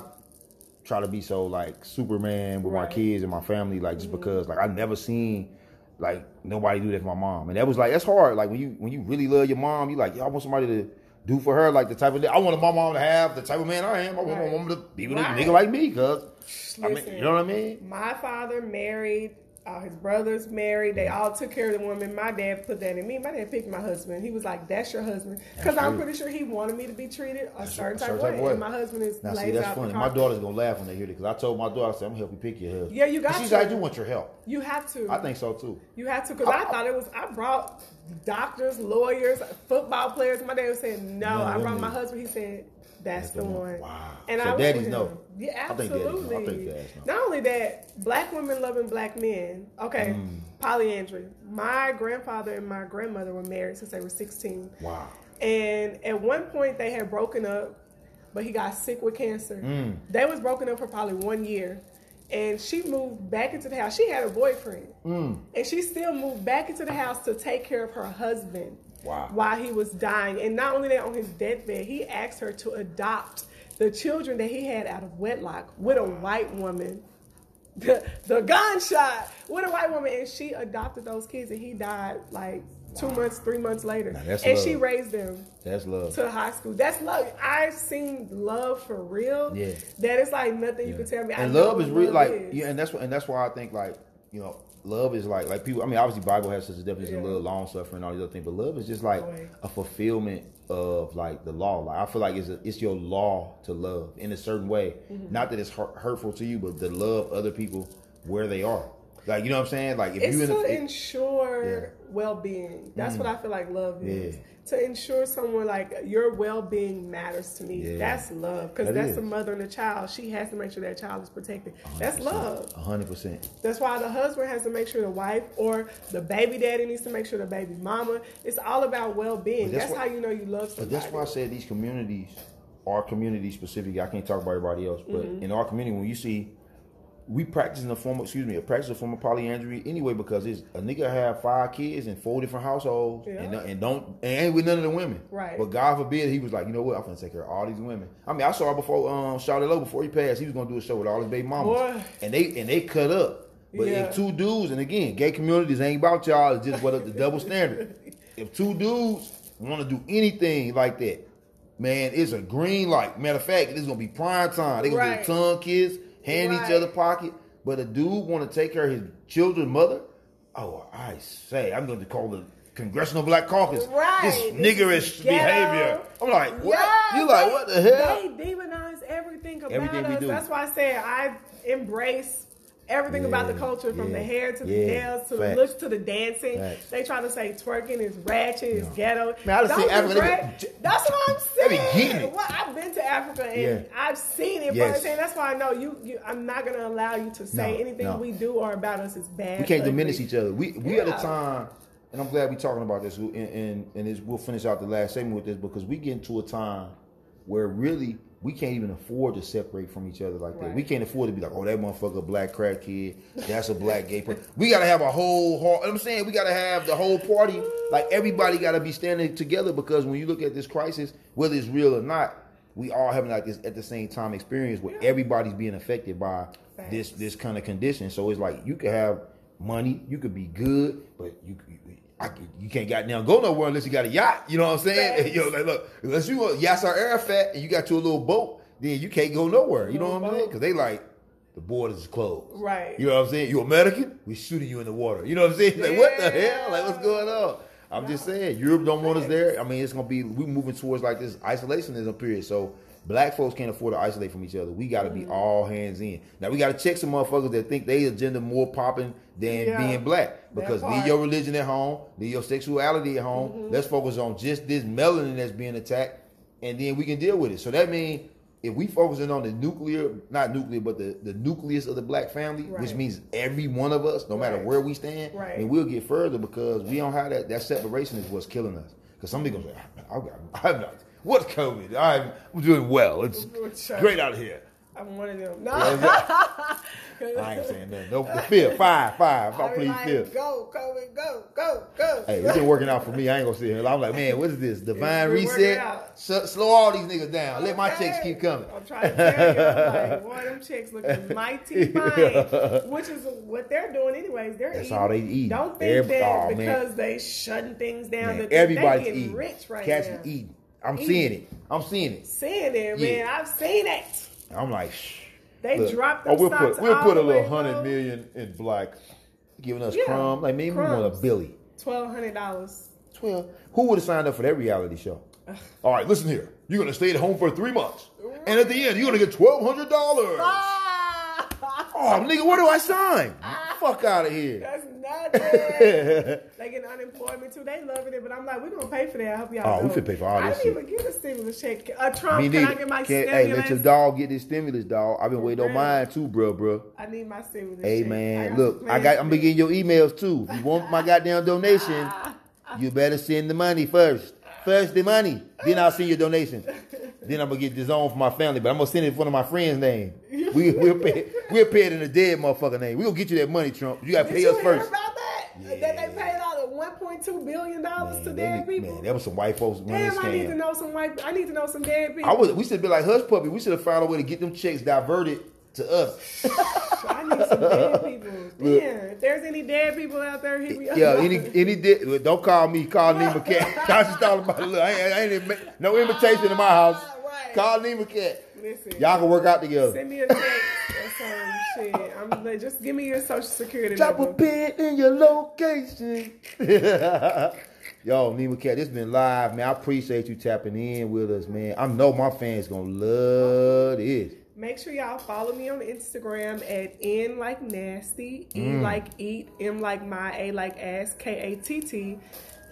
try to be so like Superman with my kids and my family, like just mm-hmm. because like I never seen like nobody do that for my mom, and that was like that's hard. Like when you when you really love your mom, you like yeah, I want somebody to. Do for her like the type of I wanted my mom to have the type of man I am. I want Right. my mom to be with Right. a nigga like me, cause I mean, you know what I mean? My father married, all his brothers married. They all took care of the woman. My dad put that in me. My dad picked my husband. He was like, "That's your husband," because I'm pretty sure he wanted me to be treated a certain, type, of way. way. And my husband is Now see, that's funny. My daughter's gonna laugh when they hear it because I told my daughter, I said, "I'm gonna help you pick your husband." Yeah, you got She's to. like, "I do want your help." You have to. I think so too. You have to, because I, I- thought it was. I brought doctors, lawyers, football players. My dad was saying, "No." No, I brought my husband. He said, "That's, That's the one." one. Wow. And So I daddies know. Yeah, I think daddies know. I absolutely. think. Not only that, black women loving black men. Okay, Mm. polyandry. My grandfather and my grandmother were married since they were sixteen. Wow. And at one point they had broken up, but he got sick with cancer. Mm. They was broken up for probably one year. And she moved back into the house. She had a boyfriend. Mm. And she still moved back into the house to take care of her husband Wow. while he was dying. And not only that, on his deathbed, he asked her to adopt the children that he had out of wedlock with a white woman. The, the gunshot with a white woman, and she adopted those kids, and he died like two months, three months later. And love. she raised them That's love. to high school. That's love. I've seen love for real. Yeah. That is like nothing you can tell me. I and know love is real. Like is. yeah, and that's what and that's why I think like you know love is like like people. I mean, obviously Bible has such a definition of love, long suffering, all these other things. But love is just like a fulfillment of like the law. Like I feel like it's a, it's your law to love in a certain way. Mm-hmm. Not that it's hurt, hurtful to you, but to love other people where they are. Like you know what I'm saying? Like if It's you in to the, ensure Yeah. Mm. well-being. That's what I feel like love is. Yeah. To ensure someone like your well-being matters to me. Yeah. That's love because That that's is. the mother and the child. She has to make sure that child is protected. That's love. hundred percent. That's why the husband has to make sure the wife or the baby daddy needs to make sure the baby mama. It's all about well-being. That's That's, why- how you know you love somebody. But that's why I said these communities are community specific. I can't talk about everybody else, but Mm-hmm. in our community, when you see we practice in the form of excuse me, a practice a form of polyandry anyway because it's a nigga have five kids in four different households and, Yeah. and don't and ain't with none of the women. Right. But God forbid he was like, you know what, I'm gonna take care of all these women. I mean, I saw before um Shawty Lo before he passed, he was gonna do a show with all his baby mamas. Boy. And they and they cut up. But Yeah. if two dudes, and again, gay communities ain't about y'all, it's just what up the double standard. If two dudes want to do anything like that, man, it's a green light. Matter of fact, it's gonna be prime time. They gonna Right. do tongue kiss, hand each other pocket. But a dude want to take care of his children's mother. Oh, I say, I'm going to call the Congressional Black Caucus Right. this This niggerish behavior. I'm like, what? Yeah, you like, they- what the hell? They demonize everything about Everything we us. do. That's why I said I embrace everything about the culture from yeah, the hair to the yeah. nails to Facts. the looks to the dancing. Facts. They try to say twerking is ratchet, is ghetto. Man, I seen Africa, That's what I'm saying. Well, I've been to Africa and Yeah. I've seen it Yes. firsthand. That's why I know you, you. I'm not gonna allow you to say No, anything no. we do or about us is bad. we can't diminish each other. We we at a time, and I'm glad we're talking about this. And and, and we'll finish out the last segment with this because we get into a time where really we can't even afford to separate from each other like that. We can't afford to be like, oh, that motherfucker black crack kid. That's a black gay person. We gotta have a whole. whole I'm saying we gotta have the whole party. Like everybody gotta be standing together because when you look at this crisis, whether it's real or not. We all having like this at the same time experience where everybody's being affected by this this kind of condition. So it's like you could have money, you could be good, but you you, can't goddamn go nowhere unless you got a yacht. You know what I'm saying? Facts. Yo, like, look, unless you Yasser Arafat and you got your little boat, then you can't go nowhere. You know what I'm saying? Because they like the borders is closed. Right. You know what I'm saying? You American? We're shooting you in the water. You know what I'm saying? Like what the hell? Like what's going on? I'm just saying, Europe don't want us there. I mean, it's gonna be we moving towards like this isolationism period. So black folks can't afford to isolate from each other. We got to Mm-hmm. be all hands in. Now we got to check some motherfuckers that think they agenda more popping than Yeah. being black. Because leave your religion at home, leave your sexuality at home. Mm-hmm. Let's focus on just this melanin that's being attacked, and then we can deal with it. So that means. If we focusing on the nuclear, not nuclear, but the, the nucleus of the black family, which means every one of us, no matter where we stand, Right. and we'll get further because we don't have that. That separation is what's killing us. Because some people say, "I'm, I'm not. What's COVID? I'm, doing well. It's great out here." I'm one of them. No. I ain't saying nothing. No, the fifth, five, five. I like, fifth. Go, COVID, go, go, go. Hey, it's been working out for me. I ain't gonna sit here. I'm like, man, what is this? Divine reset? slow all these niggas down. Let my Okay. checks keep coming. I'm trying to tell you, I'm like, boy, them chicks looking mighty fine, which is what they're doing anyways. They're That's eating. all they eat. Don't think Every- that oh, man. because they shutting things down Man, that they everybody's getting eating. rich right Cats now. eating. I'm Eating. seeing it. I'm seeing it. Seeing it, Yeah. man. I've seen it. I'm like, shh. They Look, dropped oh, we'll stocks put we'll all put a little way hundred low. million in black, giving us Yeah, crumb. Like maybe we want a crumbs. Billy. Twelve hundred dollars. Twelve. Who would have signed up for that reality show? All right, listen here. You're gonna stay at home for three months, and at the end, you're gonna get twelve hundred dollars. Ah, Oh, nigga, where do I sign? Fuck out of here. that's nothing. they getting unemployment too. They loving it, but I'm like, we're gonna pay for that. I hope y'all. Oh, we know. finna pay for all I this didn't shit. even get a stimulus check. A Trump, Me can I get my Can't- stimulus? hey, let your dog get this stimulus, dog. I've been waiting on mine too, bro, bro. I need my stimulus. Hey check. man, got look, I got. I'm for gonna get your emails too. If you want my goddamn donation, you better send the money first. First the money, then I'll send your donation. Then I'm gonna get this on for my family, but I'm gonna send it in one of my friends' name. We we'll pay we'll pay it in a dead motherfucker name. We gonna get you that money, Trump. You gotta Did pay you us first. about that? That they paid out of 1.2 billion dollars to dead people. man, that was some white folks Damn, I need to know some white. I need to know some dead people. I was. We should be like hush puppy. We should have found a way to get them checks diverted to us. I need some dead people. Damn, if there's any dead people out there, hit me up. Yeah, any any di- don't call me. Call Nema Katt. I just thought about look. I ain't, I ain't no invitation in my house. Call Nema Katt. Listen, Y'all can work out together. send me a text or some shit. I'm like, just give me your social security Drop a number. pin in your location. Yo, Nema Katt, this been live, man. I appreciate you tapping in with us, man. I know my fans gonna love this. Make sure y'all follow me on Instagram at N like nasty, E Mm. like eat, M like my, A like ass, K A T T,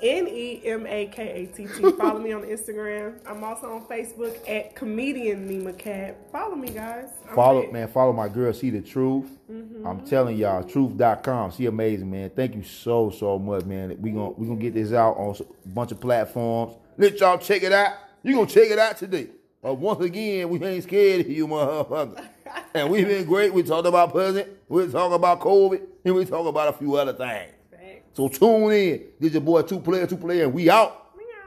N E M A K A T T. Follow me on Instagram. I'm also on Facebook at comedian Nema Katt. Follow me, guys. I'm Follow, lit. man, follow my girl, see the truth. Mm-hmm. I'm telling y'all, truth.com. She amazing, man. Thank you so, so much, man. We gonna we gonna get this out on a bunch of platforms. Let y'all check it out. You gonna check it out today. But once again, we ain't scared of you, motherfucker. and we've been great. We talked about president, we talk about COVID, and we talk about a few other things. So tune in. This your boy, two player, two player, and we out.